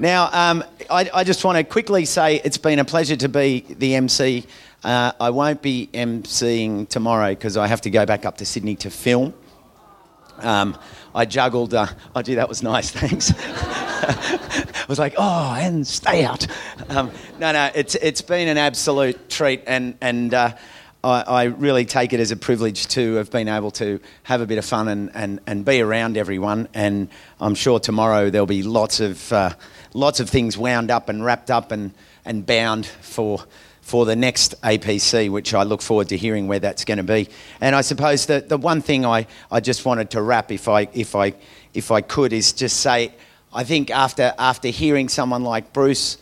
Now, um, I, I, just want to quickly say it's been a pleasure to be the MC. Uh, I won't be MCing tomorrow because I have to go back up to Sydney to film. Um, I juggled. Uh, oh, gee, that was nice. Thanks. I was like, oh, and stay out. Um, no, no, it's it's been an absolute treat, and and uh, I, I, really take it as a privilege to have been able to have a bit of fun and, and, and be around everyone. And I'm sure tomorrow there'll be lots of, uh, lots of things wound up and wrapped up and, and bound for, for the next APC, which I look forward to hearing where that's going to be. And I suppose the, the one thing I, I just wanted to wrap, if I, if, I, if I could, is just say I think after, after hearing someone like Bruce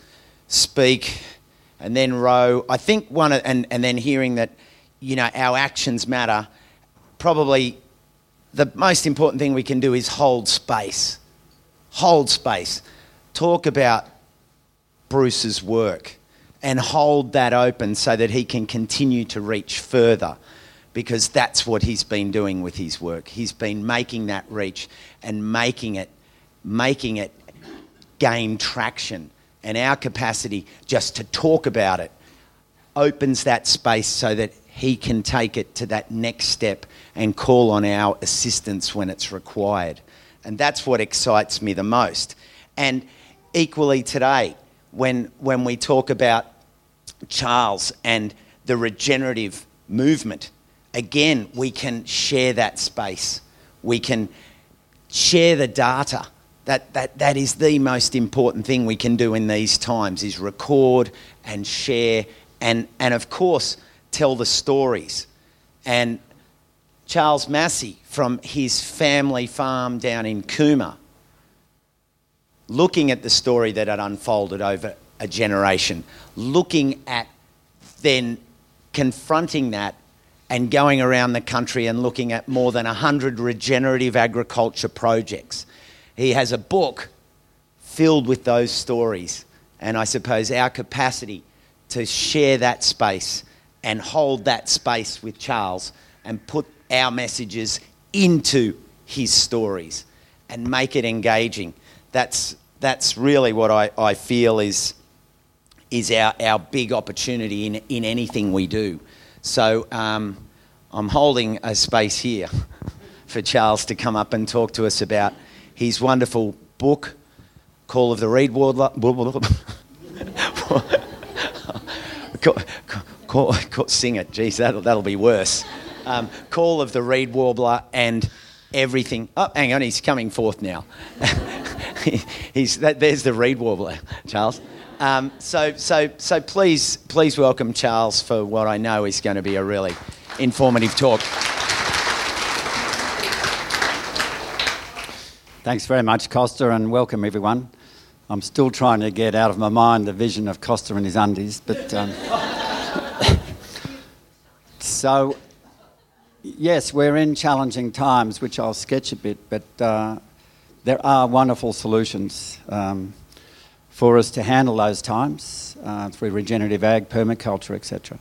speak and then Ro, I think one, and, and then hearing that you know, our actions matter, probably the most important thing we can do is hold space. Hold space. Talk about Bruce's work and hold that open so that he can continue to reach further because that's what he's been doing with his work. He's been making that reach and making it making it gain traction and our capacity just to talk about it opens that space so that he can take it to that next step and call on our assistance when it's required. And that's what excites me the most. And equally today, when, when we talk about Charles and the regenerative movement, again, we can share that space. We can share the data. That, that, that is the most important thing we can do in these times is record and share and, and of course, tell the stories. And Charles Massy from his family farm down in Cooma, looking at the story that had unfolded over a generation, looking at then confronting that and going around the country and looking at more than 100 regenerative agriculture projects. He has a book filled with those stories, and I suppose our capacity to share that space and hold that space with Charles and put our messages into his stories and make it engaging. That's, that's really what I, I feel is, is our, our big opportunity in, in anything we do. So um, I'm holding a space here for Charles to come up and talk to us about his wonderful book, Call of the Reed Warbler. Call, call, sing it. Geez, that'll, that'll be worse. Um, call of the reed warbler and everything. Oh, hang on, he's coming forth now. he's, that, there's the reed warbler, Charles. Um, so, so, so please, please welcome Charles for what I know is going to be a really informative talk. Thanks very much, Costa, and welcome everyone. I'm still trying to get out of my mind the vision of Costa and his undies, but. Um, so, yes, we're in challenging times, which I'll sketch a bit, but uh, there are wonderful solutions um, for us to handle those times uh, through regenerative ag, permaculture, etc.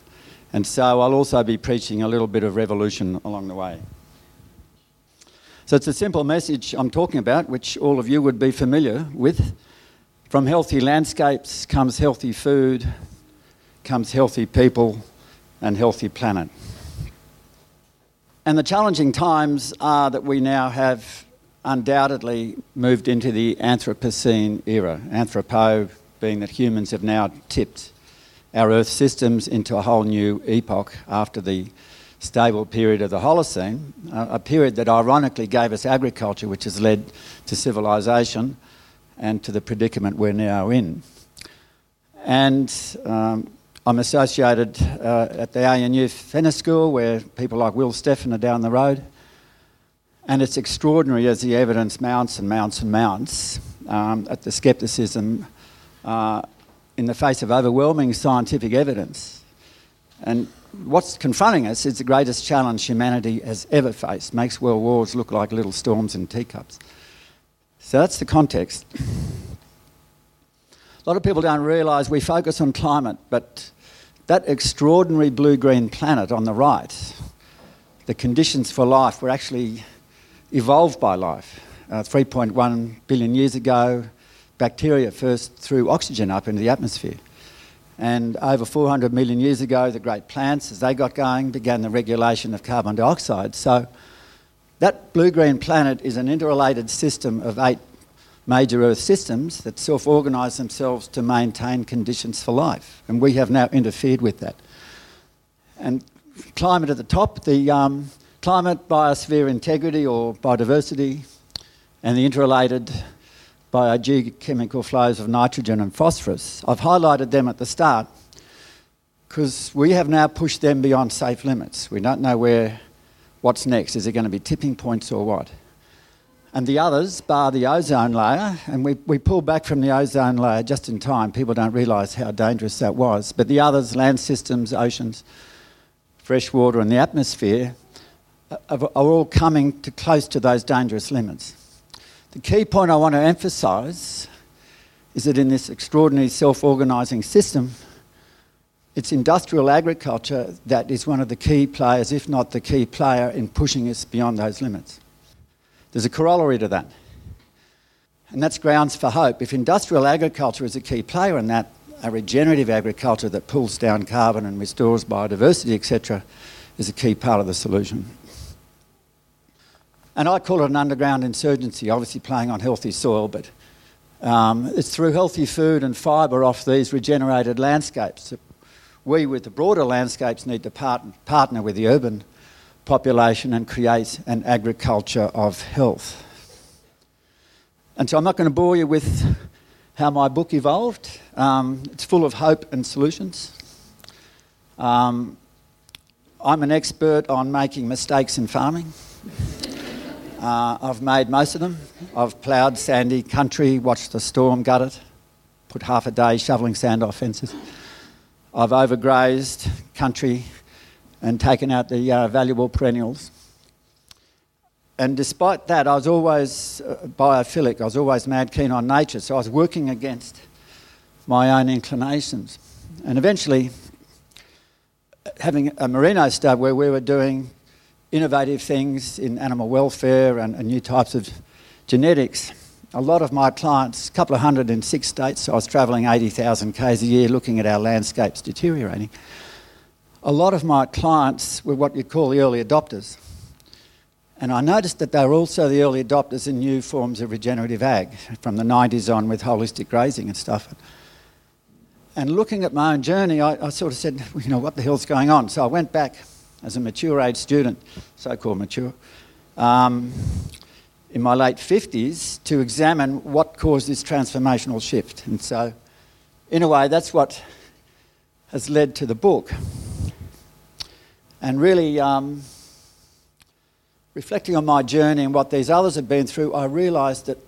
And so I'll also be preaching a little bit of revolution along the way. So it's a simple message I'm talking about, which all of you would be familiar with. From healthy landscapes comes healthy food, comes healthy people, and healthy planet. And the challenging times are that we now have undoubtedly moved into the Anthropocene era. Anthropo being that humans have now tipped our Earth systems into a whole new epoch after the stable period of the Holocene, a period that ironically gave us agriculture, which has led to civilization and to the predicament we're now in. And um, I'm associated uh, at the ANU Fenner School, where people like Will Steffen are down the road. And it's extraordinary as the evidence mounts and mounts and mounts um, at the scepticism uh, in the face of overwhelming scientific evidence. And what's confronting us is the greatest challenge humanity has ever faced. Makes world wars look like little storms in teacups. So that's the context. A lot of people don't realise we focus on climate, but that extraordinary blue green planet on the right, the conditions for life were actually evolved by life. Uh, 3.1 billion years ago, bacteria first threw oxygen up into the atmosphere. And over 400 million years ago, the great plants, as they got going, began the regulation of carbon dioxide. So that blue green planet is an interrelated system of eight major Earth systems that self organise themselves to maintain conditions for life. And we have now interfered with that. And climate at the top, the um, climate, biosphere integrity or biodiversity, and the interrelated biogeochemical flows of nitrogen and phosphorus. I've highlighted them at the start because we have now pushed them beyond safe limits. We don't know where, what's next. Is it going to be tipping points or what? And the others, bar the ozone layer, and we, we pulled back from the ozone layer just in time. People don't realise how dangerous that was. But the others, land systems, oceans, fresh water, and the atmosphere, uh, are all coming to close to those dangerous limits. The key point I want to emphasise is that in this extraordinary self organising system, it's industrial agriculture that is one of the key players, if not the key player, in pushing us beyond those limits. There's a corollary to that. And that's grounds for hope. If industrial agriculture is a key player in that, a regenerative agriculture that pulls down carbon and restores biodiversity, etc., is a key part of the solution. And I call it an underground insurgency, obviously playing on healthy soil, but um, it's through healthy food and fibre off these regenerated landscapes. that We, with the broader landscapes, need to part- partner with the urban population and create an agriculture of health. And so I'm not going to bore you with how my book evolved. Um, it's full of hope and solutions. Um, I'm an expert on making mistakes in farming. Uh, I've made most of them. I've ploughed sandy country, watched the storm gut it, put half a day shoveling sand off fences. I've overgrazed country and taken out the uh, valuable perennials. And despite that, I was always uh, biophilic. I was always mad keen on nature. So I was working against my own inclinations. And eventually, having a merino stud where we were doing innovative things in animal welfare and, and new types of genetics. A lot of my clients, a couple of hundred in six states, so I was travelling 80,000 k's a year looking at our landscapes deteriorating. A lot of my clients were what you'd call the early adopters. And I noticed that they were also the early adopters in new forms of regenerative ag from the 90s on with holistic grazing and stuff. And looking at my own journey, I, I sort of said, well, you know, what the hell's going on? So I went back as a mature age student, so called mature, um, in my late 50s to examine what caused this transformational shift. And so, in a way, that's what has led to the book. And really, um, reflecting on my journey and what these others have been through, I realised that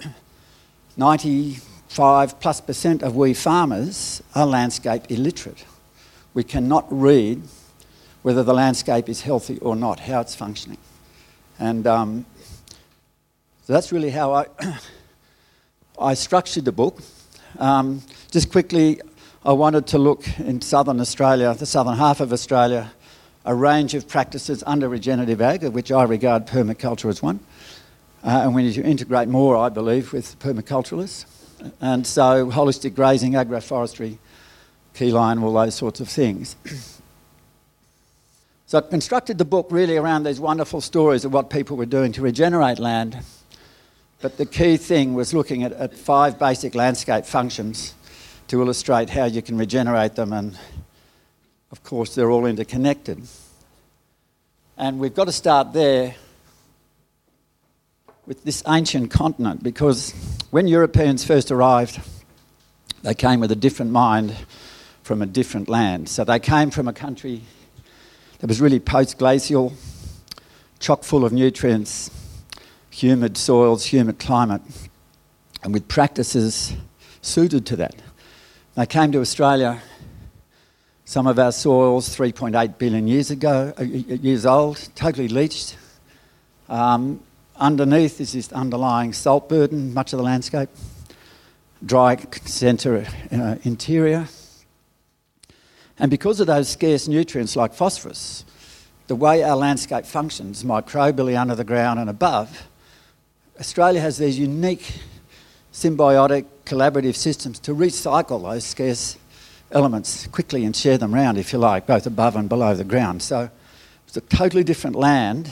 95 plus percent of we farmers are landscape illiterate. We cannot read whether the landscape is healthy or not, how it's functioning. And um, so that's really how I, I structured the book. Um, just quickly, I wanted to look in southern Australia, the southern half of Australia, a range of practices under regenerative ag, of which I regard permaculture as one. Uh, and we need to integrate more, I believe, with permaculturalists. And so, holistic grazing, agroforestry, keyline, all those sorts of things. So I constructed the book really around these wonderful stories of what people were doing to regenerate land. But the key thing was looking at, at five basic landscape functions to illustrate how you can regenerate them, and of course, they're all interconnected. And we've got to start there with this ancient continent because when Europeans first arrived, they came with a different mind from a different land. So they came from a country that was really post glacial, chock full of nutrients, humid soils, humid climate, and with practices suited to that. They came to Australia, some of our soils 3.8 billion years ago, uh, years old, totally leached. Um, underneath is this underlying salt burden, much of the landscape, dry centre uh, interior, and because of those scarce nutrients like phosphorus, the way our landscape functions, microbially under the ground and above, Australia has these unique symbiotic collaborative systems to recycle those scarce elements quickly and share them around, if you like, both above and below the ground. So it's a totally different land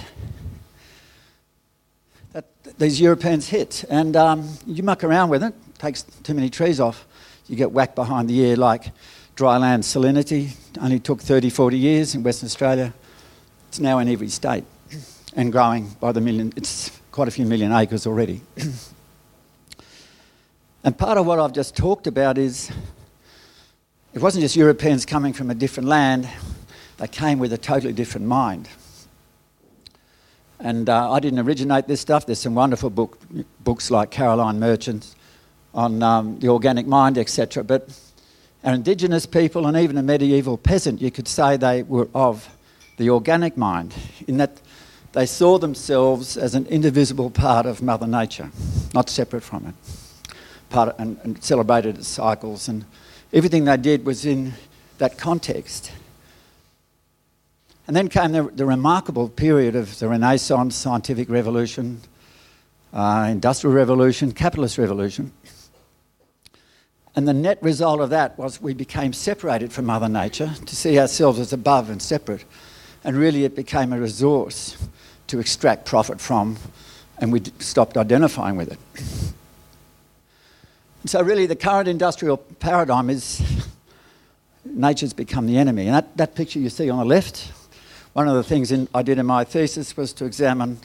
that these Europeans hit. And um, you muck around with it, takes too many trees off, you get whacked behind the ear like dry land salinity. Only took 30, 40 years in Western Australia. It's now in every state and growing by the million. It's quite a few million acres already. and part of what I've just talked about is it wasn't just Europeans coming from a different land, they came with a totally different mind. And uh, I didn't originate this stuff. There's some wonderful book, books like Caroline Merchant's on um, the organic mind, etc. But our indigenous people and even a medieval peasant, you could say they were of the organic mind, in that they saw themselves as an indivisible part of Mother Nature, not separate from it, part of, and, and celebrated its cycles, and everything they did was in that context. And then came the, the remarkable period of the Renaissance, scientific revolution, uh, industrial revolution, capitalist revolution. And the net result of that was we became separated from Mother Nature to see ourselves as above and separate. And really, it became a resource to extract profit from, and we stopped identifying with it. So, really, the current industrial paradigm is nature's become the enemy. And that, that picture you see on the left, one of the things in, I did in my thesis was to examine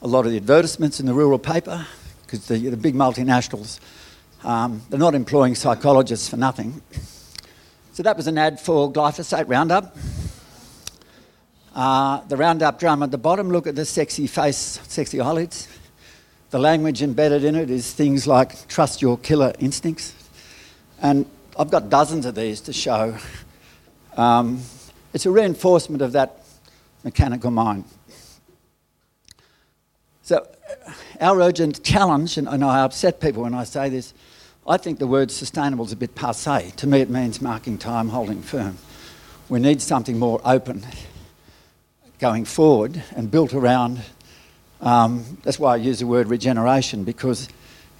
a lot of the advertisements in the rural paper, because the, the big multinationals, um, they're not employing psychologists for nothing. So that was an ad for glyphosate Roundup. Uh, the Roundup drum at the bottom, look at the sexy face, sexy eyelids. The language embedded in it is things like trust your killer instincts. And I've got dozens of these to show. Um, it's a reinforcement of that mechanical mind. So, our urgent challenge, and, and I upset people when I say this, I think the word sustainable is a bit passe. To me, it means marking time, holding firm. We need something more open going forward and built around. Um, that's why I use the word regeneration because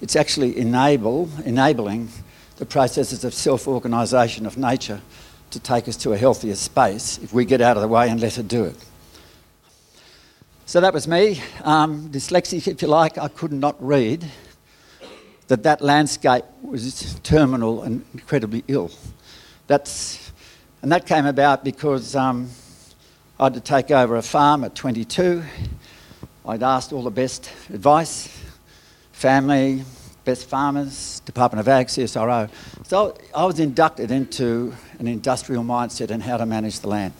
it's actually enable, enabling the processes of self organisation of nature to take us to a healthier space if we get out of the way and let it do it. So that was me. Um, dyslexic, if you like, I could not read that that landscape was terminal and incredibly ill. That's, and that came about because um, I had to take over a farm at 22. I'd asked all the best advice, family, best farmers, Department of Ag, CSIRO. So I was inducted into an industrial mindset and how to manage the land.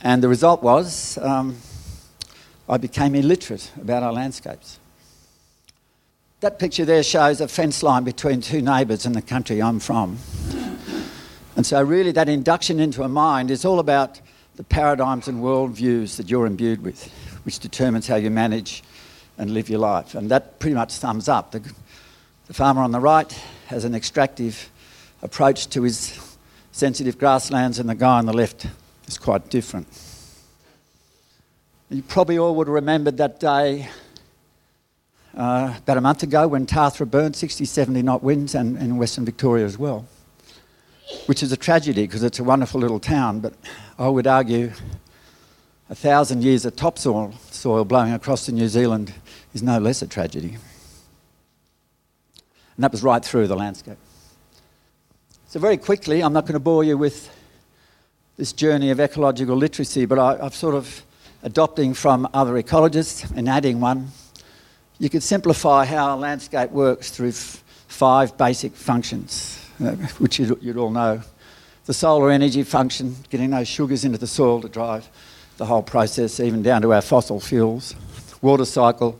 And the result was um, I became illiterate about our landscapes. That picture there shows a fence line between two neighbours in the country I'm from. And so, really, that induction into a mind is all about the paradigms and worldviews that you're imbued with, which determines how you manage and live your life. And that pretty much sums up. The, the farmer on the right has an extractive approach to his sensitive grasslands, and the guy on the left is quite different. You probably all would have remembered that day uh, about a month ago when Tathra burned, 60, 70 knot winds, and in Western Victoria as well, which is a tragedy because it's a wonderful little town, but I would argue a thousand years of topsoil soil blowing across to New Zealand is no less a tragedy. And that was right through the landscape. So, very quickly, I'm not going to bore you with this journey of ecological literacy, but I, I've sort of adopting from other ecologists and adding one you could simplify how a landscape works through f- five basic functions, which you'd, you'd, all know. The solar energy function, getting those sugars into the soil to drive the whole process, even down to our fossil fuels. Water cycle,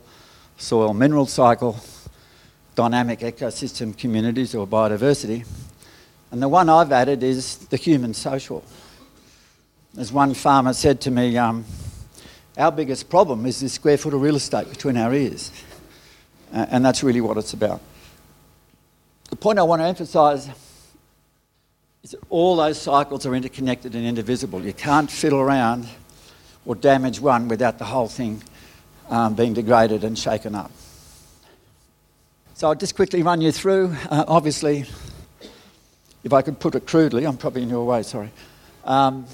soil mineral cycle, dynamic ecosystem communities or biodiversity. And the one I've added is the human social. As one farmer said to me, um, our biggest problem is the square foot of real estate between our ears. Uh, and that's really what it's about. The point I want to emphasise is that all those cycles are interconnected and indivisible. You can't fiddle around or damage one without the whole thing um, being degraded and shaken up. So I'll just quickly run you through. Uh, obviously, if I could put it crudely, I'm probably in your way, sorry. Um,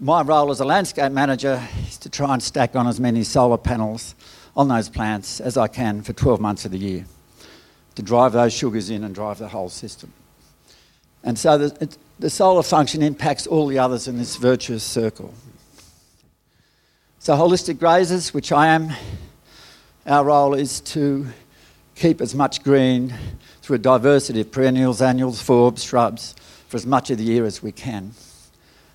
my role as a landscape manager is to try and stack on as many solar panels on those plants as I can for 12 months of the year to drive those sugars in and drive the whole system. And so the, it, the solar function impacts all the others in this virtuous circle. So, holistic grazers, which I am, our role is to keep as much green through a diversity of perennials, annuals, forbs, shrubs for as much of the year as we can.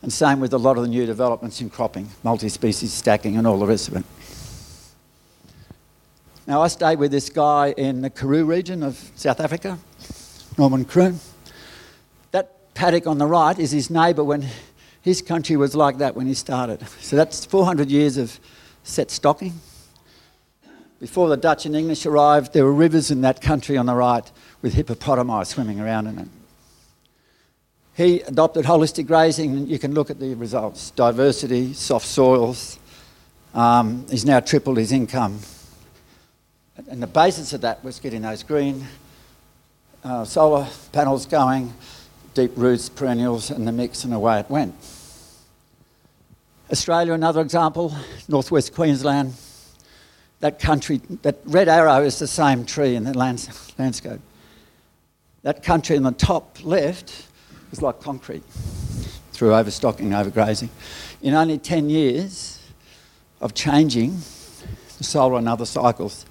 And same with a lot of the new developments in cropping, multi species stacking, and all the rest of it. Now, I stayed with this guy in the Karoo region of South Africa, Norman Kroon. That paddock on the right is his neighbour when his country was like that when he started. So that's 400 years of set stocking. Before the Dutch and English arrived, there were rivers in that country on the right with hippopotami swimming around in it. He adopted holistic grazing, and you can look at the results diversity, soft soils. Um, he's now tripled his income. And the basis of that was getting those green uh, solar panels going, deep roots, perennials, and the mix, and away it went. Australia, another example, northwest Queensland. That country, that red arrow is the same tree in the lands, landscape. That country in the top left was like concrete through overstocking, overgrazing. In only 10 years of changing the solar and other cycles,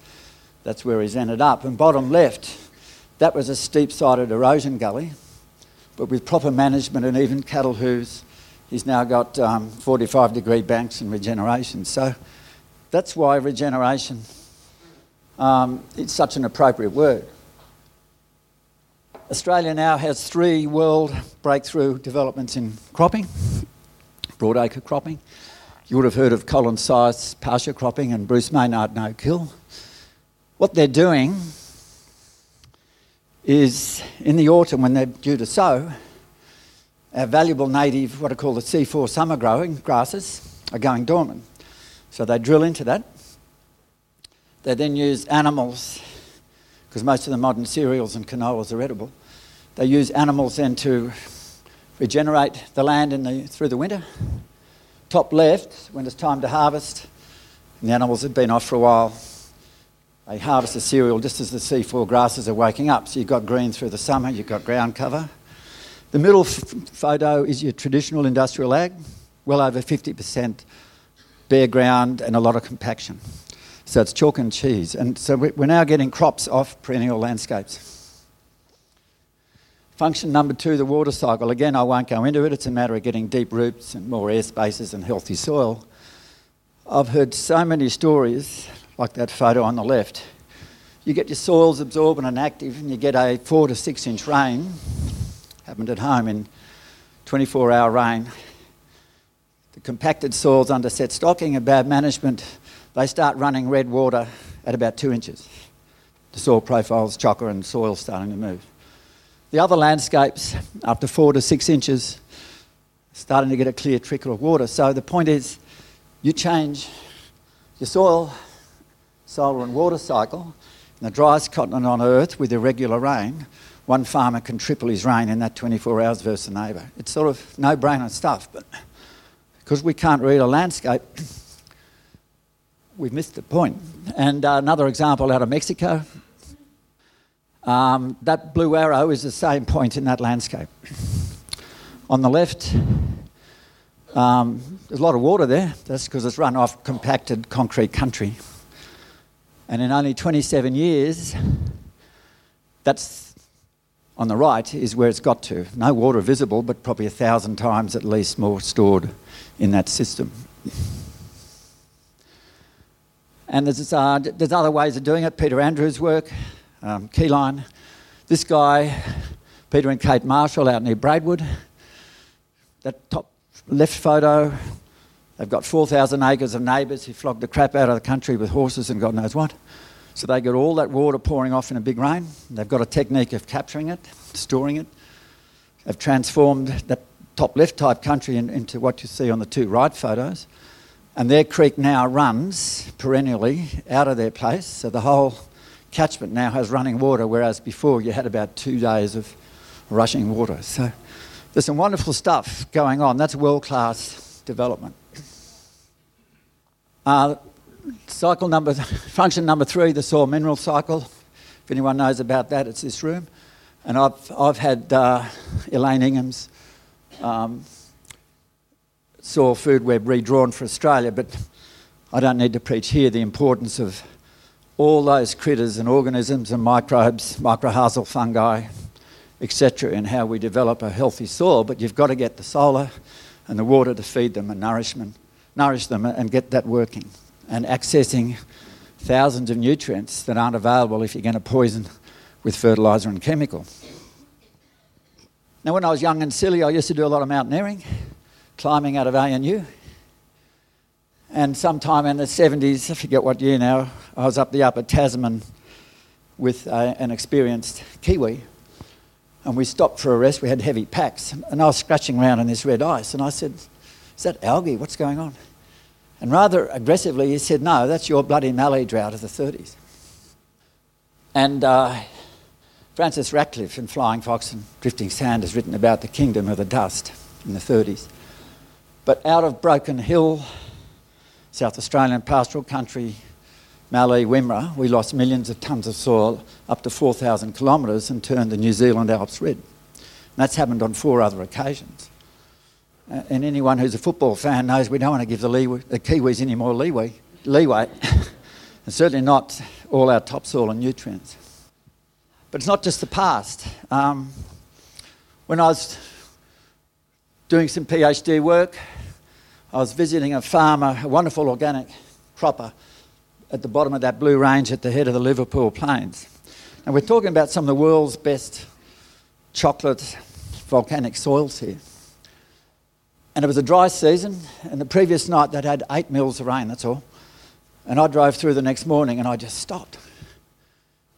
that's where he's ended up. And bottom left, that was a steep sided erosion gully, but with proper management and even cattle hooves, he's now got um, 45 degree banks and regeneration. So that's why regeneration um, is such an appropriate word. Australia now has three world breakthrough developments in cropping, broadacre cropping. You would have heard of Colin Seis pasture cropping and Bruce Maynard no kill. What they're doing is in the autumn when they're due to sow, our valuable native, what are called the C4 summer growing grasses, are going dormant. So they drill into that. They then use animals because most of the modern cereals and canolas are edible. They use animals then to regenerate the land the, through the winter. Top left, when it's time to harvest, and the animals have been off for a while, they harvest the cereal just as the C4 grasses are waking up. So you've got green through the summer, you've got ground cover. The middle f- photo is your traditional industrial ag, well over 50% bare ground and a lot of compaction. So it's chalk and cheese. And so we're now getting crops off perennial landscapes. Function number two, the water cycle. Again, I won't go into it. It's a matter of getting deep roots and more air spaces and healthy soil. I've heard so many stories, like that photo on the left. You get your soils absorbent and active, and you get a four to six inch rain. Happened at home in 24 hour rain. The compacted soils under set stocking and bad management they start running red water at about two inches. The soil profile's chocker and soil starting to move. The other landscapes, up to four to six inches, starting to get a clear trickle of water. So the point is, you change your soil, solar and water cycle in the driest continent on earth with irregular rain. One farmer can triple his rain in that 24 hours versus a neighbour. It's sort of no brainer stuff, but because we can't read a landscape, we've missed the point. And uh, another example out of Mexico. Um, that blue arrow is the same point in that landscape. On the left, um, there's a lot of water there. That's because it's run off compacted concrete country. And in only 27 years, that's on the right is where it's got to. No water visible, but probably a thousand times at least more stored in that system. And there's, uh, there's other ways of doing it. Peter Andrews' work, um, Keyline. This guy, Peter and Kate Marshall, out near Braidwood. That top left photo, they've got 4,000 acres of neighbours who flogged the crap out of the country with horses and God knows what. So they get all that water pouring off in a big rain. They've got a technique of capturing it, storing it. They've transformed that top left type country in, into what you see on the two right photos. And their creek now runs perennially out of their place, so the whole catchment now has running water, whereas before you had about two days of rushing water. So there's some wonderful stuff going on. That's world class development. Uh, cycle number, function number three, the soil mineral cycle. If anyone knows about that, it's this room. And I've, I've had uh, Elaine Ingham's um, soil food web redrawn for Australia, but I don't need to preach here the importance of all those critters and organisms and microbes, mycorrhizal fungi, etc., and how we develop a healthy soil. But you've got to get the solar and the water to feed them and nourishment, nourish them and get that working. And accessing thousands of nutrients that aren't available if you're going to poison with fertiliser and chemical. Now, when I was young and silly, I used to do a lot of mountaineering, climbing out of ANU. And sometime in the 70s, I forget what year now, I was up the upper Tasman with a, an experienced Kiwi. And we stopped for a rest. We had heavy packs. And I was scratching around in this red ice. And I said, Is that algae? What's going on? And rather aggressively, he said, No, that's your bloody mallee drought of the 30s. And uh, Francis Ratcliffe in Flying Fox and Drifting Sand has written about the kingdom of the dust in the 30s. But out of Broken Hill, South Australian pastoral country, Mallee, Wimmera, we lost millions of tonnes of soil up to 4,000 kilometres and turned the New Zealand Alps red. And that's happened on four other occasions. Uh, and anyone who's a football fan knows we don't want to give the, leeway, the Kiwis any more leeway, leeway. and certainly not all our topsoil and nutrients. But it's not just the past. Um, when I was doing some PhD work, I was visiting a farmer, a wonderful organic cropper, at the bottom of that blue range at the head of the Liverpool Plains. And we're talking about some of the world's best chocolate volcanic soils here. And it was a dry season, and the previous night they'd had eight mils of rain, that's all. And I drove through the next morning and I just stopped.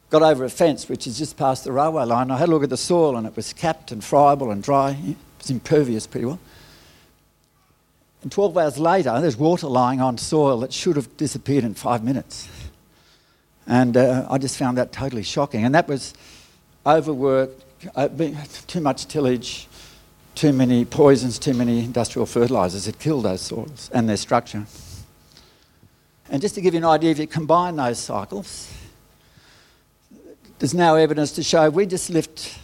Got over a fence which is just past the railway line. I had a look at the soil and it was capped and friable and dry. It was impervious pretty well. And 12 hours later, there's water lying on soil that should have disappeared in five minutes. And uh, I just found that totally shocking. And that was overworked, uh, too much tillage, too many poisons, too many industrial fertilisers. It killed those soils and their structure. And just to give you an idea, if you combine those cycles, there's now evidence to show we just lift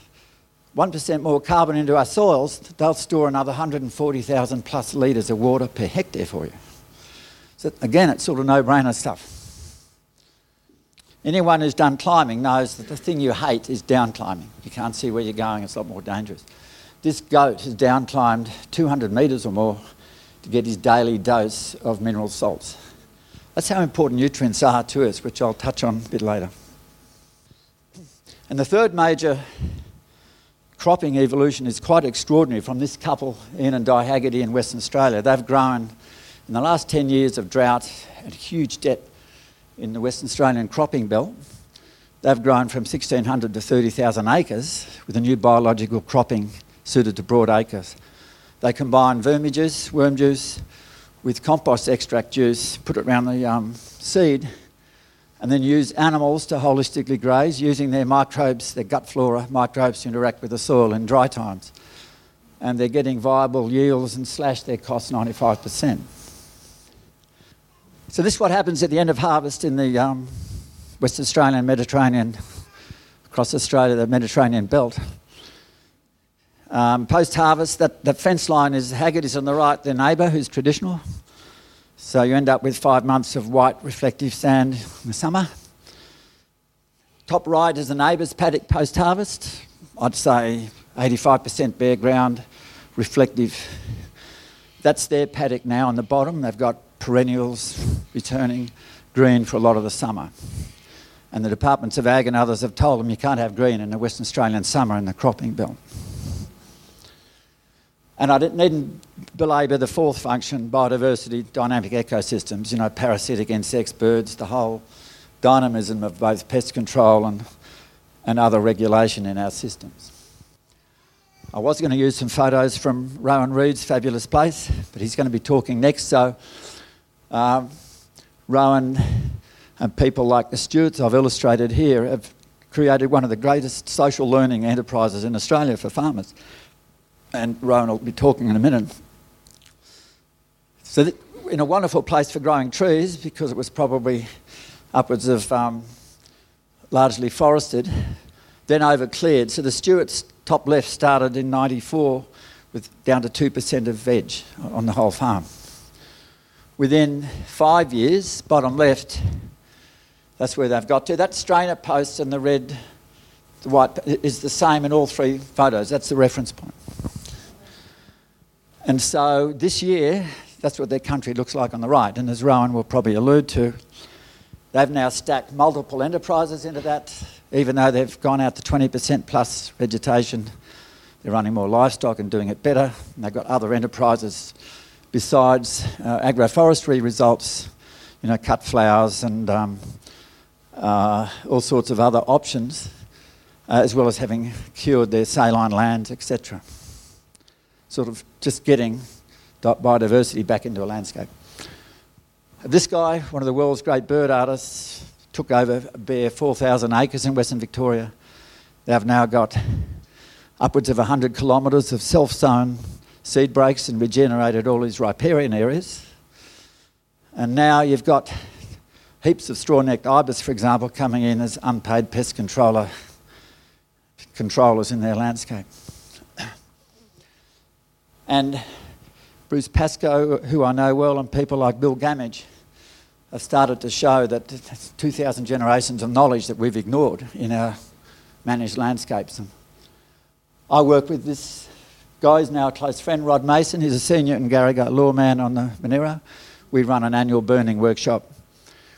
1% more carbon into our soils, they'll store another 140,000 plus litres of water per hectare for you. So, again, it's sort of no brainer stuff. Anyone who's done climbing knows that the thing you hate is down climbing. You can't see where you're going, it's a lot more dangerous. This goat has down climbed 200 metres or more to get his daily dose of mineral salts. That's how important nutrients are to us, which I'll touch on a bit later. And the third major cropping evolution is quite extraordinary from this couple, Ian and Di Haggerty in Western Australia. They've grown in the last 10 years of drought at huge depth in the Western Australian cropping belt. They've grown from 1,600 to 30,000 acres with a new biological cropping suited to broad acres. They combine vermijuice, worm juice, with compost extract juice, put it around the um, seed, and then use animals to holistically graze using their microbes, their gut flora microbes to interact with the soil in dry times. And they're getting viable yields and slash their costs 95%. So this is what happens at the end of harvest in the um, West Australian Mediterranean, across Australia, the Mediterranean belt. Um, Post harvest, that, fence line is Haggerty's on the right, their neighbour, who's traditional. So you end up with five months of white reflective sand in the summer. Top right is the neighbour's paddock post harvest. I'd say 85% bare ground, reflective. That's their paddock now on the bottom. They've got perennials returning green for a lot of the summer. And the departments of ag and others have told them you can't have green in the Western Australian summer in the cropping belt. And I needn't belabour the fourth function, biodiversity, dynamic ecosystems, you know, parasitic insects, birds, the whole dynamism of both pest control and, and other regulation in our systems. I was going to use some photos from Rowan Reid's fabulous place, but he's going to be talking next. So, um, Rowan And people like the Stewarts I've illustrated here have created one of the greatest social learning enterprises in Australia for farmers. And Rowan will be talking in a minute. So, in a wonderful place for growing trees, because it was probably upwards of um, largely forested, then overcleared. So the Stewarts top left started in 94 with down to 2% of veg on the whole farm. Within five years, bottom left, that's where they've got to. That strainer post and the red, the white is the same in all three photos. That's the reference point. And so this year, that's what their country looks like on the right. And as Rowan will probably allude to, they've now stacked multiple enterprises into that, even though they've gone out to 20% plus vegetation. They're running more livestock and doing it better. And they've got other enterprises besides uh, agroforestry results, you know, cut flowers and um, uh, all sorts of other options, uh, as well as having cured their saline lands, etc. Sort of just getting biodiversity back into a landscape. This guy, one of the world's great bird artists, took over bare 4,000 acres in Western Victoria. They have now got upwards of 100 kilometres of self sown seed breaks and regenerated all these riparian areas. And now you've got heaps of straw necked ibis, for example, coming in as unpaid pest controller controllers in their landscape. And Bruce Pascoe, who I know well, and people like Bill Gammage have started to show that 2,000 generations of knowledge that we've ignored in our managed landscapes. And I work with this guy, he's now a close friend, Rod Mason. He's a senior in Garrigart lawman on the Monaro. We run an annual burning workshop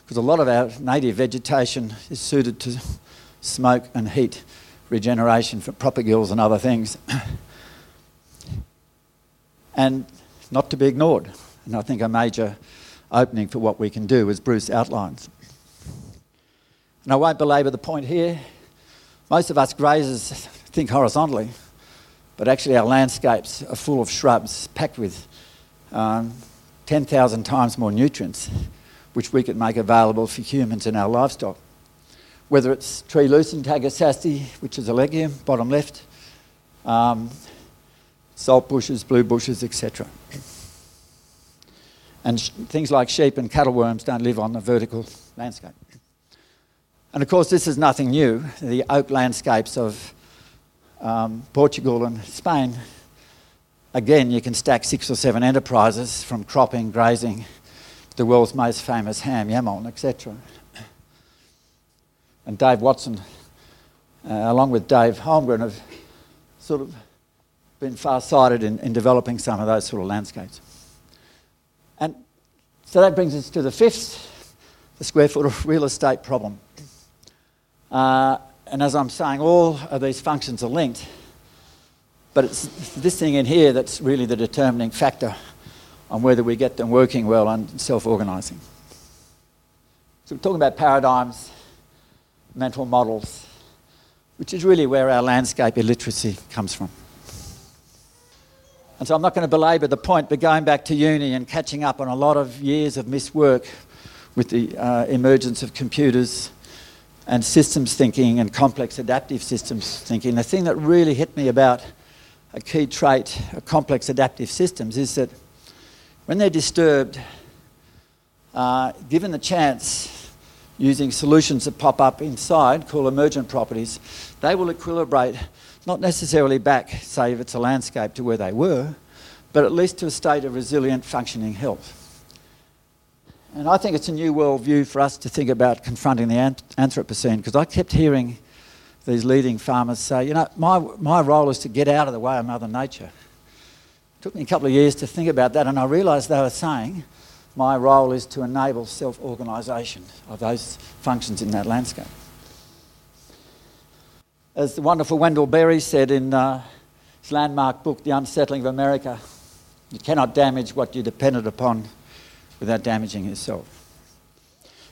because a lot of our native vegetation is suited to smoke and heat regeneration for propagules and other things. and not to be ignored. And I think a major opening for what we can do, as Bruce outlines. And I won't belabour the point here. Most of us grazers think horizontally, but actually our landscapes are full of shrubs packed with um, 10,000 times more nutrients which we could make available for humans and our livestock. Whether it's tree lucerne Tagasaste, which is a legume, bottom left, um, salt bushes, blue bushes, etc. And sh- things like sheep and cattle worms don't live on the vertical landscape. And of course, this is nothing new. The oak landscapes of um, Portugal and Spain, again, you can stack six or seven enterprises from cropping, grazing, the world's most famous ham, jamón, etc. And Dave Watson, uh, along with Dave Holmgren, have sort of been far sighted in, in developing some of those sort of landscapes. And so that brings us to the fifth, the square foot of real estate problem. Uh, and as I'm saying, all of these functions are linked, but it's this thing in here that's really the determining factor on whether we get them working well and self organising. So, we're talking about paradigms, mental models, which is really where our landscape illiteracy comes from. And so, I'm not going to belabour the point, but going back to uni and catching up on a lot of years of missed work with the uh, emergence of computers and systems thinking and complex adaptive systems thinking, the thing that really hit me about a key trait of complex adaptive systems is that when they're disturbed, uh, given the chance, using solutions that pop up inside called emergent properties, they will equilibrate not necessarily back, say, if it's a landscape, to where they were, but at least to a state of resilient functioning health. And I think it's a new world view for us to think about confronting the Anthropocene, because I kept hearing these leading farmers say, you know, my, my role is to get out of the way of Mother Nature It took me a couple of years to think about that, and I realised they were saying my role is to enable self organisation of those functions in that landscape. As the wonderful Wendell Berry said in uh, his landmark book, The Unsettling of America, you cannot damage what you're dependent upon without damaging yourself.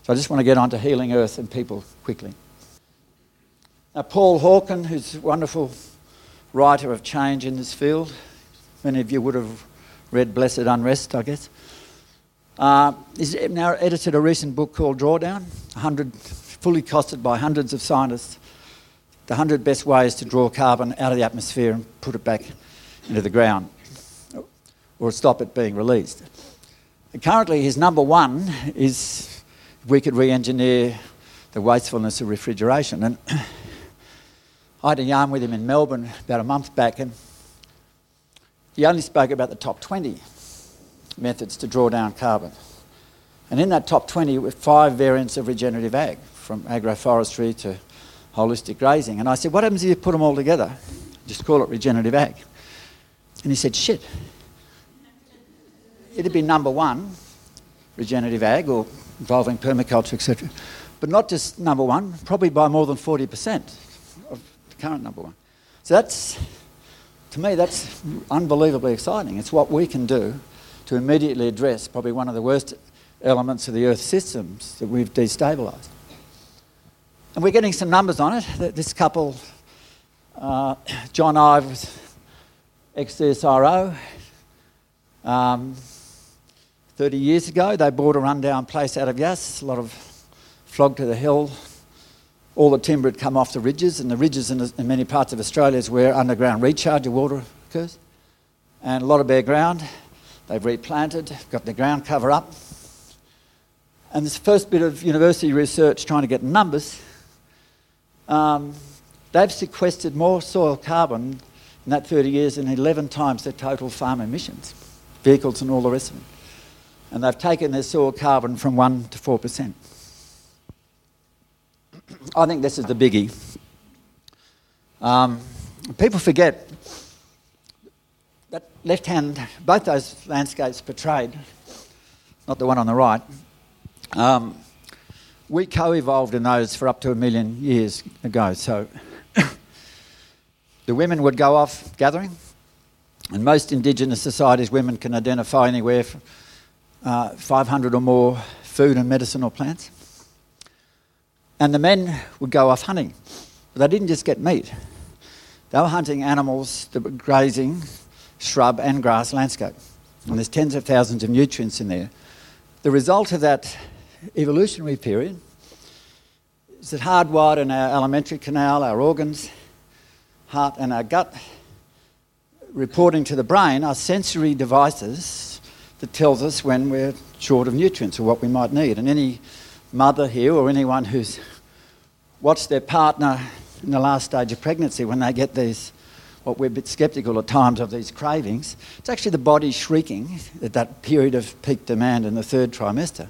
So I just want to get on to healing earth and people quickly. Now, Paul Hawken, who's a wonderful writer of change in this field, Many of you would have read Blessed Unrest, I guess. Uh, he's now edited a recent book called Drawdown, 100, fully costed by hundreds of scientists, the 100 best ways to draw carbon out of the atmosphere and put it back into the ground or stop it being released. Currently, his number one is we could re engineer the wastefulness of refrigeration. And I had a yarn with him in Melbourne about a month back, and he only spoke about the top 20 methods to draw down carbon. And in that top 20 were five variants of regenerative ag, from agroforestry to holistic grazing. And I said, What happens if you put them all together? Just call it regenerative ag. And he said, Shit. It'd be number one, regenerative ag or involving permaculture, etc. But not just number one, probably by more than 40% of the current number one. So that's, to me, that's unbelievably exciting. It's what we can do to immediately address probably one of the worst elements of the Earth systems that we've destabilised. And we're getting some numbers on it. This couple, uh, John Ives, ex CSIRO, um, 30 years ago, they bought a rundown place out of Yass, a lot of flog to the hill. All the timber had come off the ridges, and the ridges in, in many parts of Australia is where underground recharge of water occurs. And a lot of bare ground. They've replanted, got the ground cover up. And this first bit of university research trying to get numbers, um, they've sequestered more soil carbon in that 30 years than 11 times their total farm emissions, vehicles and all the rest of it. And they've taken their soil carbon from 1 to 4%. I think this is the biggie. Um, people forget that left hand, both those landscapes portrayed, not the one on the right, um, we co evolved in those for up to a million years ago. So the women would go off gathering. In most indigenous societies, women can identify anywhere from uh, 500 or more food and medicinal plants. And the men would go off hunting. But they didn't just get meat, they were hunting animals that were grazing shrub and grass landscape. And there's tens of thousands of nutrients in there. The result of that evolutionary period is that hardwired in our alimentary canal, our organs, heart, and our gut, reporting to the brain are sensory devices that tells us when we're short of nutrients or what we might need. And any mother here or anyone who's watched their partner in the last stage of pregnancy when they get these what we're a bit sceptical at times of these cravings, it's actually the body shrieking at that period of peak demand in the third trimester.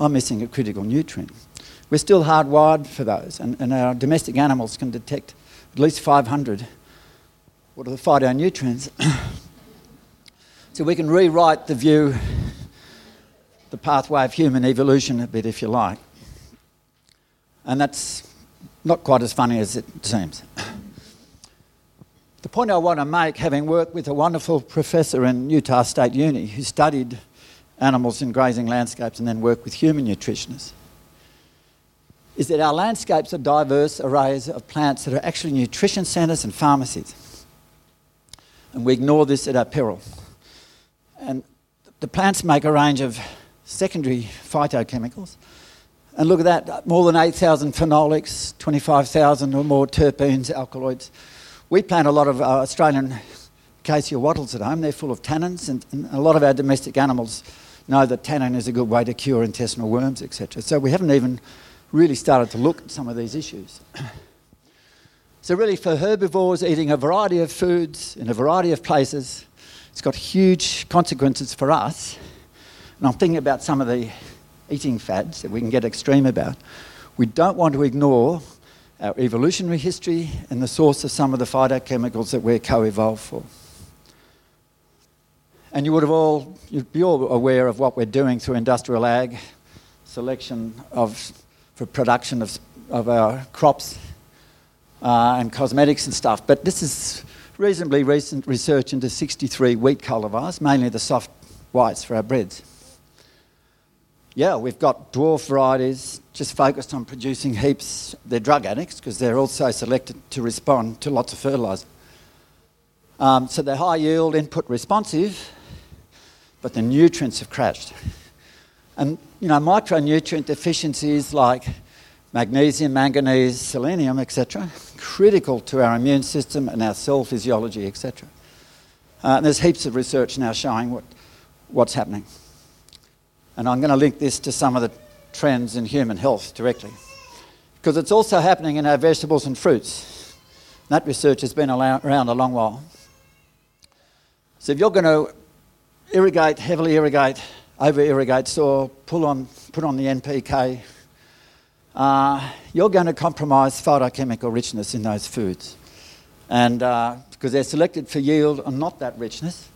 I'm missing a critical nutrient. We're still hardwired for those, and, and our domestic animals can detect at least 500 what are the phytonutrients. so we can rewrite the view, the pathway of human evolution a bit, if you like. And that's not quite as funny as it seems. The point I want to make, having worked with a wonderful professor in Utah State Uni who studied animals in grazing landscapes and then work with human nutritionists, is that our landscapes are diverse arrays of plants that are actually nutrition centres and pharmacies. And we ignore this at our peril. And the plants make a range of secondary phytochemicals. And look at that, more than 8,000 phenolics, 25,000 or more terpenes, alkaloids we plant a lot of uh, Australian acacia wattles at home. They're full of tannins, and, and, a lot of our domestic animals know that tannin is a good way to cure intestinal worms, etc. So we haven't even really started to look at some of these issues. So, really, for herbivores eating a variety of foods in a variety of places, it's got huge consequences for us. And I'm thinking about some of the eating fads that we can get extreme about. We don't want to ignore our evolutionary history, and the source of some of the phytochemicals that we're co-evolved for. And you would have all, you'd be all aware of what we're doing through industrial ag, selection of, for production of, of our crops uh, and cosmetics and stuff. But this is reasonably recent research into 63 wheat cultivars, mainly the soft whites for our breads yeah, we've got dwarf varieties just focused on producing heaps. They're drug addicts because they're also selected to respond to lots of fertiliser. Um, so they're high yield, input responsive, but the nutrients have crashed. And, you know, micronutrient deficiencies like magnesium, manganese, selenium, etc., critical to our immune system and our cell physiology, etc. Uh, and there's heaps of research now showing what, what's happening. And I'm going to link this to some of the trends in human health directly. Because it's also happening in our vegetables and fruits. That research has been around a long while. So if you're going to irrigate, heavily irrigate, over irrigate soil, pull on, put on the NPK, uh, you're going to compromise phytochemical richness in those foods. And uh, because they're selected for yield and not that richness.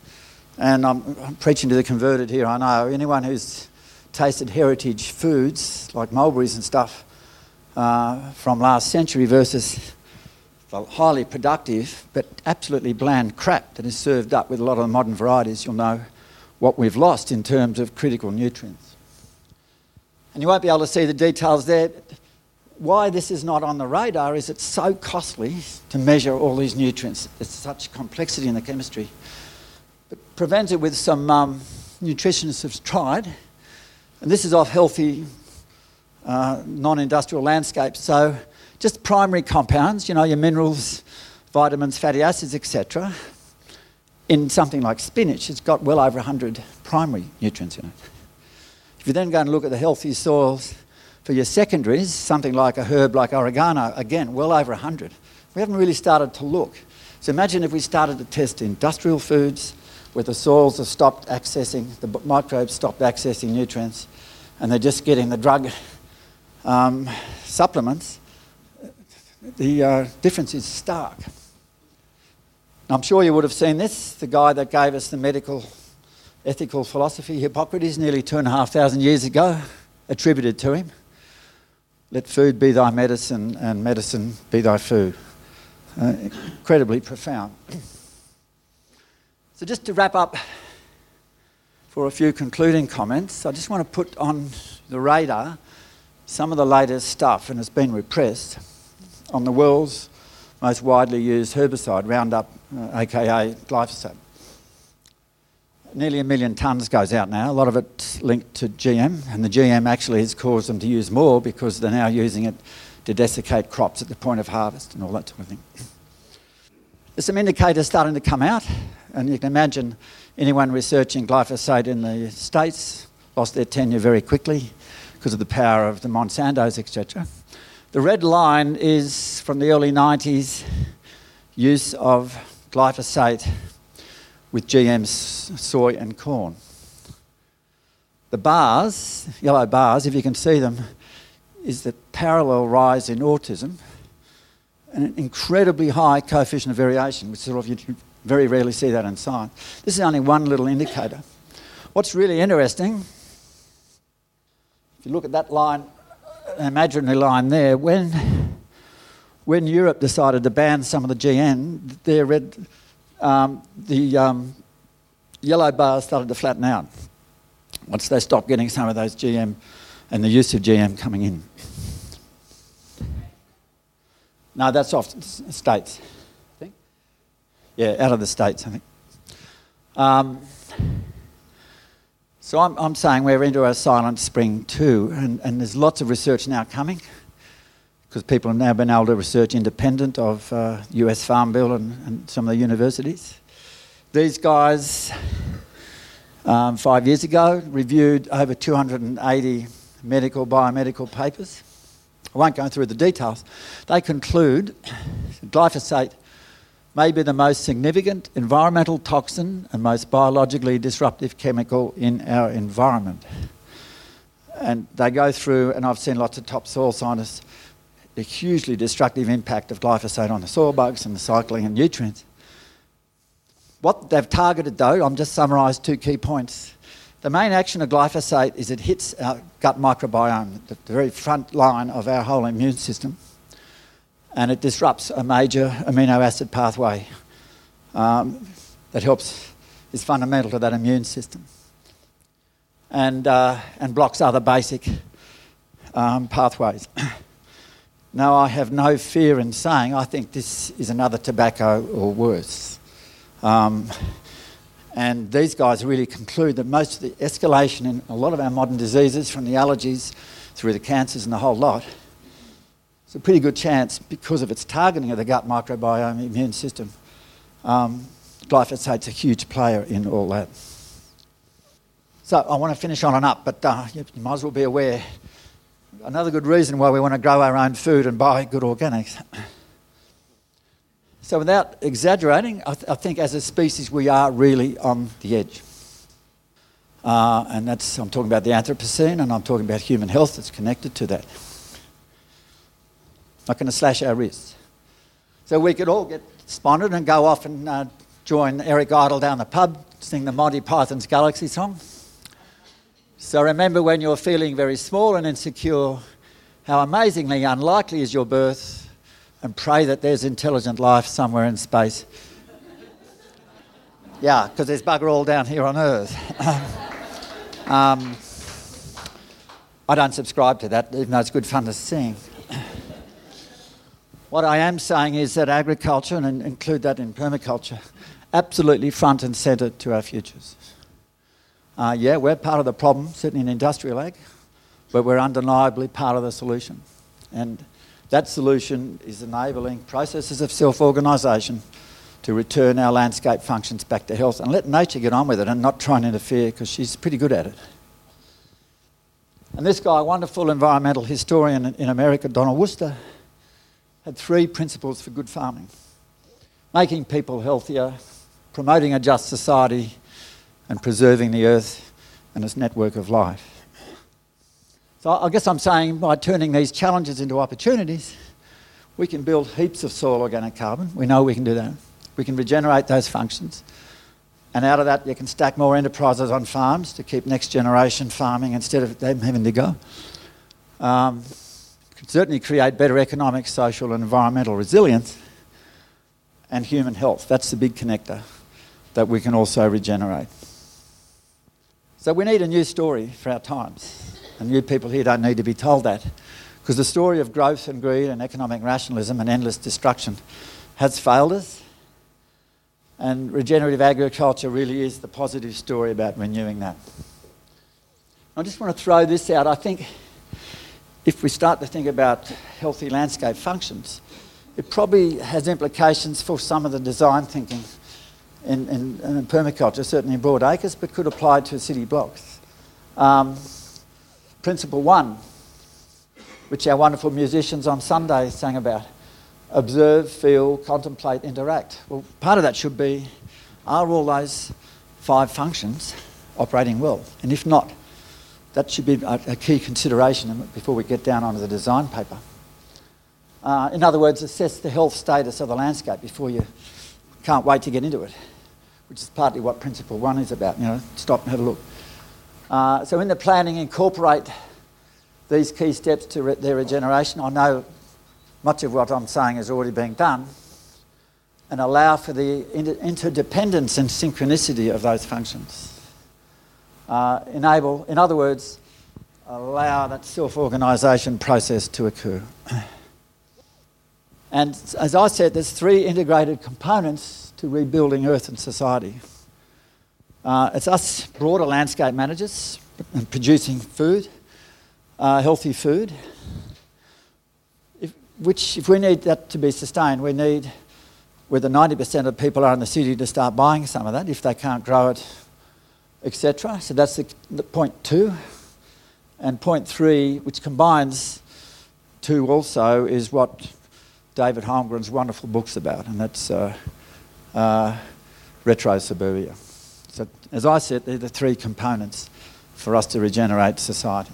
And I'm, I'm, preaching to the converted here, I know. Anyone who's tasted heritage foods like mulberries and stuff uh, from last century versus the highly productive but absolutely bland crap that is served up with a lot of the modern varieties, you'll know what we've lost in terms of critical nutrients. And you won't be able to see the details there. Why this is not on the radar is it's so costly to measure all these nutrients. There's such complexity in the chemistry. But Provenza with some um, nutritionists have tried, and this is off healthy uh, non-industrial landscapes. So just primary compounds, you know, your minerals, vitamins, fatty acids, etc. In something like spinach, it's got well over 100 primary nutrients in it. If you then go and look at the healthy soils for your secondaries, something like a herb like oregano, again, well over 100. We haven't really started to look. So imagine if we started to test industrial foods where the soils have stopped accessing, the microbes stopped accessing nutrients, and they're just getting the drug um, supplements, the uh, difference is stark. I'm sure you would have seen this. The guy that gave us the medical ethical philosophy, Hippocrates, nearly two and a half thousand years ago, attributed to him. Let food be thy medicine and medicine be thy food. Uh, incredibly profound. So, just to wrap up for a few concluding comments, I just want to put on the radar some of the latest stuff, and it's been repressed, on the world's most widely used herbicide, Roundup, uh, aka glyphosate. Nearly a million tonnes goes out now. A lot of it's linked to GM, and the GM actually has caused them to use more because they're now using it to desiccate crops at the point of harvest and all that sort of thing. There's some indicators starting to come out, and you can imagine anyone researching glyphosate in the States lost their tenure very quickly because of the power of the Monsantos, etc. The red line is from the early 90s use of glyphosate with GM soy and corn. The bars, yellow bars, if you can see them, is the parallel rise in autism and an incredibly high coefficient of variation, which sort of you very rarely see that in science. This is only one little indicator. What's really interesting if you look at that line, an imaginary line there, when, when Europe decided to ban some of the GM, their red, um, the um, yellow bars started to flatten out once they stopped getting some of those GM and the use of GM coming in. No, that's off the states. I think. Yeah, out of the states, I think. Um, so I'm, I'm saying we're into a silent spring too, and, and there's lots of research now coming because people have now been able to research independent of uh, US Farm Bill and, and, some of the universities. These guys, um, five years ago, reviewed over 280 medical, biomedical papers. I won't go through the details. They conclude glyphosate may be the most significant environmental toxin and most biologically disruptive chemical in our environment. And they go through, and I've seen lots of top soil scientists, the hugely destructive impact of glyphosate on the soil bugs and the cycling and nutrients. What they've targeted, though, I'm just summarised two key points. The main action of glyphosate is it hits our gut microbiome, the very front line of our whole immune system and it disrupts a major amino acid pathway um, that helps, is fundamental to that immune system, and, uh, and blocks other basic um, pathways. now, I have no fear in saying I think this is another tobacco or worse. Um, And these guys really conclude that most of the escalation in a lot of our modern diseases, from the allergies through the cancers and the whole lot, it's a pretty good chance because of its targeting of the gut microbiome immune system. Um, glyphosate's a huge player in all that. So I want to finish on and up, but uh, you, might as well be aware. Another good reason why we want to grow our own food and buy good organics. So, without exaggerating, I, th- I, think as a species we are really on the edge. Uh, and that's, I'm talking about the Anthropocene and I'm talking about human health that's connected to that. Not going to slash our wrists. So, we could all get spotted and go off and uh, join Eric Idle down the pub, sing the Monty Python's Galaxy song. So, remember when you're feeling very small and insecure, how amazingly unlikely is your birth and pray that there's intelligent life somewhere in space. yeah, because there's bugger all down here on Earth. um, I don't subscribe to that, even though it's good fun to sing. What I am saying is that agriculture, and include that in permaculture, absolutely front and centre to our futures. Uh, yeah, we're part of the problem, sitting in industrial ag, but we're undeniably part of the solution. And that solution is enabling processes of self organisation to return our landscape functions back to health and let nature get on with it and not try and interfere because she's pretty good at it. And this guy, a wonderful environmental historian in America, Donald Worster, had three principles for good farming making people healthier, promoting a just society, and preserving the earth and its network of life. So I guess I'm saying by turning these challenges into opportunities, we can build heaps of soil organic carbon. We know we can do that. We can regenerate those functions. And out of that, you can stack more enterprises on farms to keep next generation farming instead of them having to go. Um, can certainly create better economic, social, and environmental resilience and human health. That's the big connector that we can also regenerate. So we need a new story for our times. And you people here don't need to be told that. Because the story of growth and greed and economic rationalism and endless destruction has failed us. And regenerative agriculture really is the positive story about renewing that. I just want to throw this out. I think if we start to think about healthy landscape functions, it probably has implications for some of the design thinking in, in, in permaculture, certainly in broad acres, but could apply to city blocks. Um, Principle one, which our wonderful musicians on Sunday sang about observe, feel, contemplate, interact. Well, part of that should be are all those five functions operating well? And if not, that should be a, a key consideration before we get down onto the design paper. Uh, in other words, assess the health status of the landscape before you can't wait to get into it, which is partly what principle one is about. You know, stop and have a look. Uh, so in the planning, incorporate these key steps to re- their regeneration. I know much of what I'm saying is already being done, and allow for the inter- interdependence and synchronicity of those functions. Uh, enable, in other words, allow that self organisation process to occur. And as I said, there's three integrated components to rebuilding Earth and society. Uh, it's us broader landscape managers producing food, uh, healthy food. If, which, if we need that to be sustained, we need whether 90% of people are in the city to start buying some of that if they can't grow it, etc. So that's the, the point two. And point three, which combines two also, is what David Holmgren's wonderful book's about, and that's uh, uh, retro suburbia. So, as I said, they're the three components for us to regenerate society.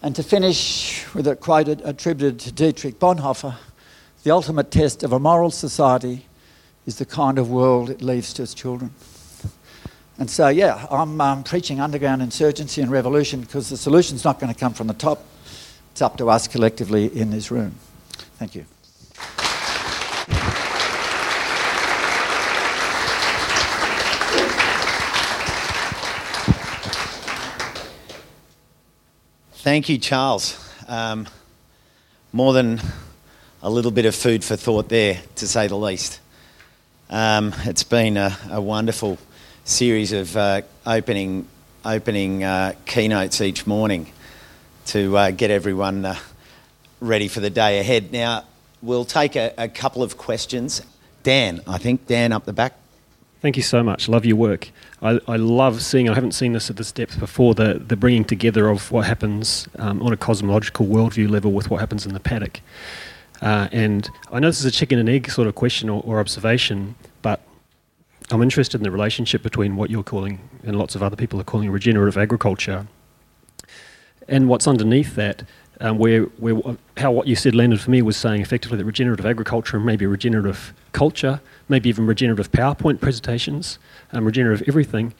And to finish with a quote attributed to Dietrich Bonhoeffer the ultimate test of a moral society is the kind of world it leaves to its children. And so, yeah, I'm um, preaching underground insurgency and revolution because the solution's not going to come from the top. It's up to us collectively in this room. Thank you. Thank you, Charles. Um, more than a little bit of food for thought there, to say the least. Um, it's been a, a wonderful series of uh, opening opening uh, keynotes each morning to uh, get everyone uh, ready for the day ahead. Now we'll take a, a couple of questions. Dan, I think Dan up the back. Thank you so much. Love your work. I, I love seeing, I haven't seen this at this depth before, the, the bringing together of what happens um, on a cosmological worldview level with what happens in the paddock. Uh, and I know this is a chicken and egg sort of question or, or, observation, I'm interested in the relationship between what you're calling, and lots of other people are calling regenerative agriculture, and what's underneath that um, where, where how what you said landed for me was saying effectively that regenerative agriculture and maybe regenerative culture, maybe even regenerative PowerPoint presentations, um, regenerative everything,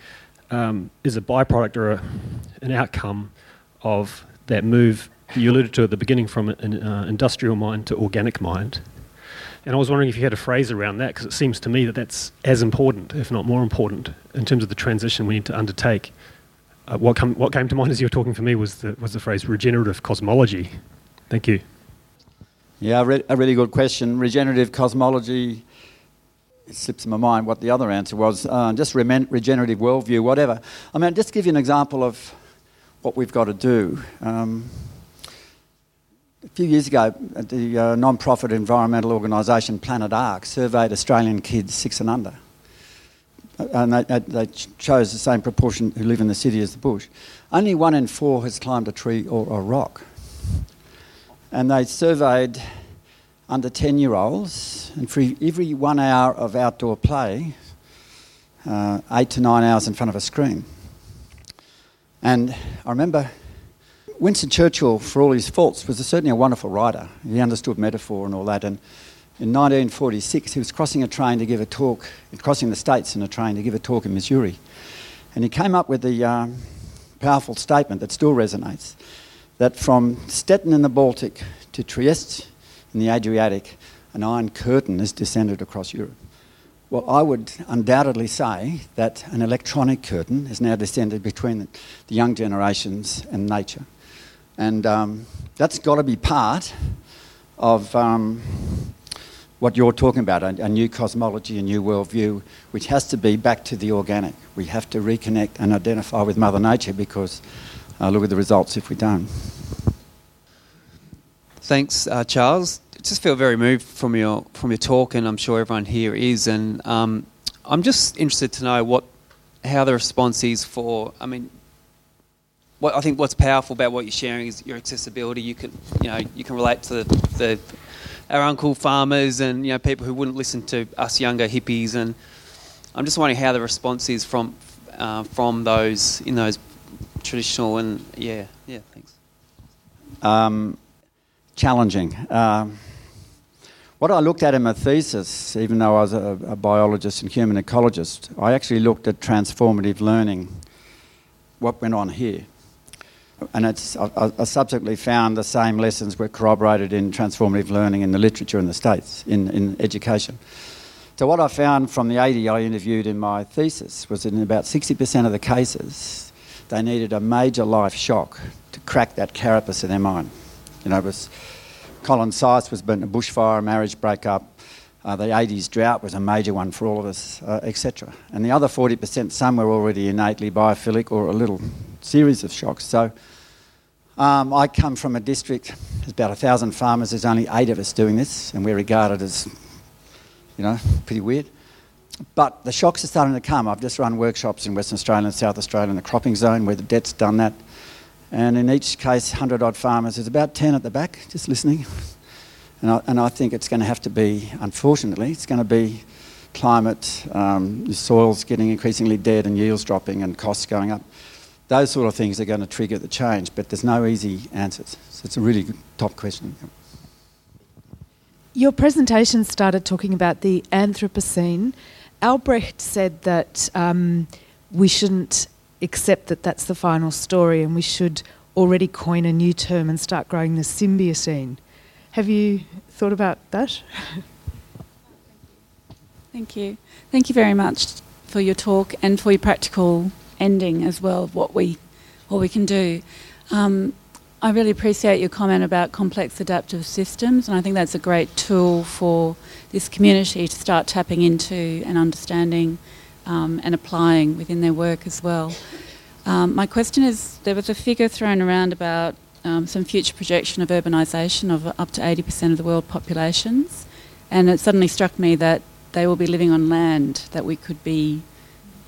um, is a byproduct or a, an outcome of that move you alluded to at the beginning from an uh, industrial mind to organic mind. And I was wondering if you had a phrase around that, because it seems to me that that's as important, if not more important, in terms of the transition we need to undertake uh, what, come, what came to mind as you were talking for me was the, was the phrase regenerative cosmology. Thank you. Yeah, re- a really good question. Regenerative cosmology, it slips in my mind what the other answer was. Uh, just re- regenerative worldview, whatever. I mean, just give you an example of what we've got to do. Um, a few years ago, the uh, non profit environmental organisation Planet Ark surveyed Australian kids six and under and they, they, chose the same proportion who live in the city as the bush. Only one in four has climbed a tree or a rock. And they surveyed under 10 year olds, and for every one hour of outdoor play, uh, eight to nine hours in front of a screen. And I remember Winston Churchill, for all his faults, was certainly a wonderful writer. He understood metaphor and all that. And in 1946, he was crossing a train to give a talk, crossing the states in a train to give a talk in Missouri. And he came up with the um, powerful statement that still resonates that from Stettin in the Baltic to Trieste in the Adriatic, an iron curtain has descended across Europe. Well, I would undoubtedly say that an electronic curtain has now descended between the young generations and nature. And um, that's got to be part of um, what you're talking about, a, a, new cosmology, a new worldview, which has to be back to the organic. We have to reconnect and identify with Mother Nature because uh, look at the results if we don't. Thanks, uh, Charles. I just feel very moved from your from your talk, and I'm sure everyone here is. And um, I'm just interested to know what how the response is for. I mean, what I think what's powerful about what you're sharing is your accessibility. You can you know you can relate to the, the our uncle farmers and you know people who wouldn't listen to us younger hippies. And I'm just wondering how the response is from uh, from those in those traditional and yeah yeah thanks. Um, challenging. Um, what I looked at in my thesis, even though I was a, a biologist and human ecologist, I actually looked at transformative learning. What went on here? And it's, I, I, subsequently found the same lessons were corroborated in transformative learning in the literature in the States, in, in education. So, what I found from the 80 I interviewed in my thesis was that in about 60% of the cases, they needed a major life shock to crack that carapace in their mind. You know, it was Colin Seis was burnt in a bushfire, a marriage breakup, uh, the 80s drought was a major one for all of us, uh, etc. And the other 40%, some were already innately biophilic or a little series of shocks. So um, I come from a district, there's about a thousand farmers, there's only eight of us doing this, and we're regarded as, you know, pretty weird. But the shocks are starting to come. I've just run workshops in Western Australia and South Australia in the cropping zone where the debt's done that. And in each case, 100 odd farmers, there's about 10 at the back just listening. And I, and I think it's going to have to be, unfortunately, it's going to be climate, um, the soil's getting increasingly dead and yields dropping and costs going up. Those sort of things are going to trigger the change, but there's no easy answers. So it's a really good, top question. Your presentation started talking about the Anthropocene. Albrecht said that um, we shouldn't accept that that's the final story and we should already coin a new term and start growing the Symbiocene. Have you thought about that? Thank you. Thank you very much for your talk and for your practical ending as well of what we what we can do. Um, I really appreciate your comment about complex adaptive systems, and I think that's a great tool for this community to start tapping into and understanding um, and applying within their work as well. Um, my question is there was a figure thrown around about um, some future projection of urbanisation of up to 80% of the world populations, and it suddenly struck me that they will be living on land that we could be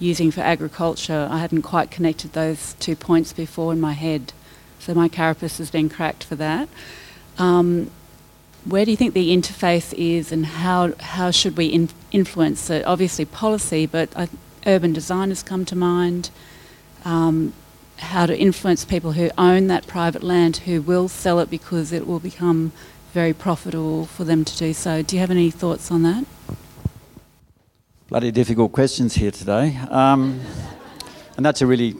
using for agriculture. I hadn't quite connected those two points before in my head, so my carapace has been cracked for that. Um, where do you think the interface is, and how how should we in, influence it? Obviously, policy, but uh, urban design has come to mind um, how to influence people who own that private land who will sell it because it will become very profitable for them to do so. Do you have any thoughts on that? Bloody difficult questions here today. Um, and that's a really,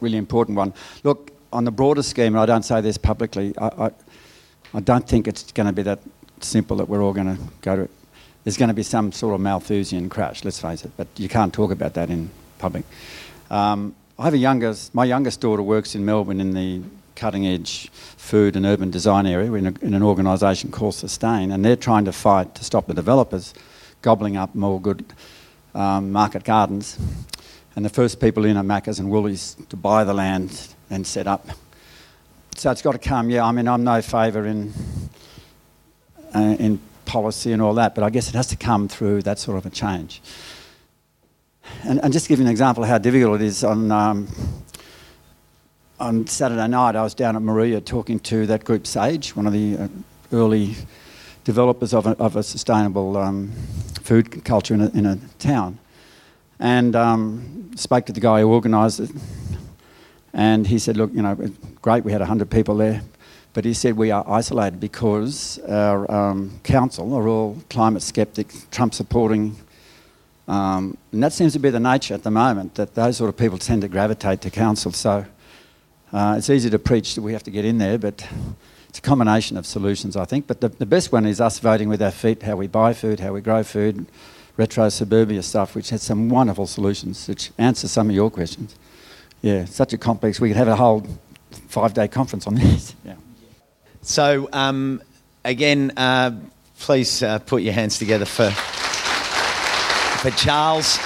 really important one. Look, on the broader scheme, and I don't say this publicly, I, I, I don't think it's going to be that simple that we're all going to go to. it. There's going to be some sort of Malthusian crash, let's face it, but you can't talk about that in public. Um, I have a youngest, my youngest daughter works in Melbourne in the cutting edge food and urban design area in, a, in an organisation called Sustain, and they're trying to fight to stop the developers gobbling up more good um, market gardens. And the first people in are Macca's and Woolies to buy the land and set up. So it's got to come. Yeah, I mean, I'm no favour in uh, in policy and all that, but I guess it has to come through that sort of a change. And, and just give you an example of how difficult it is, on, um, on Saturday night I was down at Moruya talking to that group Sage, one of the uh, early developers of a, of a sustainable um, food culture in a, in a town. And um, spoke to the guy who organised it. And he said, Look, you know, great, we had 100 people there. But he said, We are isolated because our um, council are all climate skeptic, Trump supporting um, and that seems to be the nature at the moment, that those sort of people tend to gravitate to council. So uh, it's easy to preach that we have to get in there, but it's a combination of solutions, I think. But the, the best one is us voting with our feet, how we buy food, how we grow food, retro suburbia stuff, which has some wonderful solutions, which answer some of your questions. Yeah, such a complex. We could have a whole five-day conference on this. Yeah. So um, again, uh, please uh, put your hands together for for Charles.